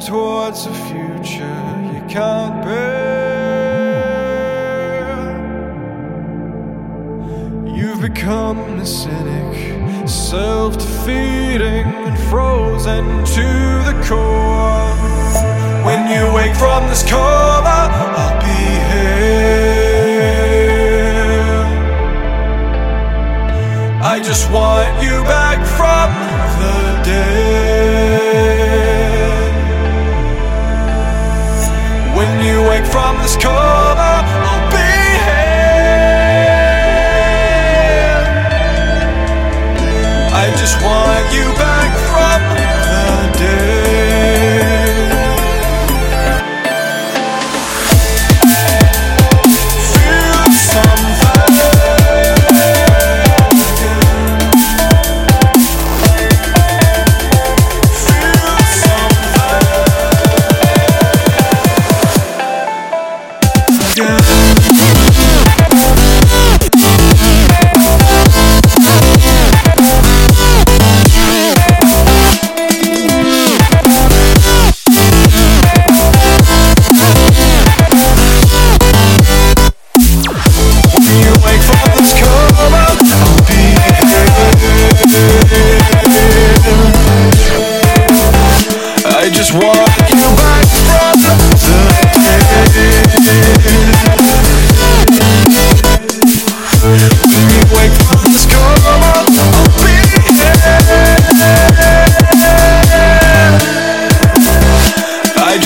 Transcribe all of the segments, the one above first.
towards a future you can't bear. You've become a cynic, self defeating, and frozen to the core. When you wake from this coma, I'll be here. I just want you back from the dead. When you wake from this coma, I'll be here. I just want you back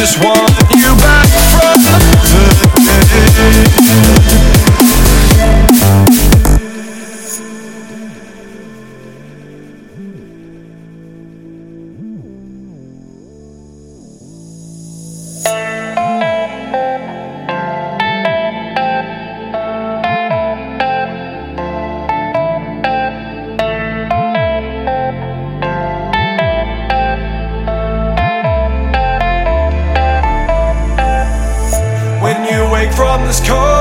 just want you back from the dead. From this coma,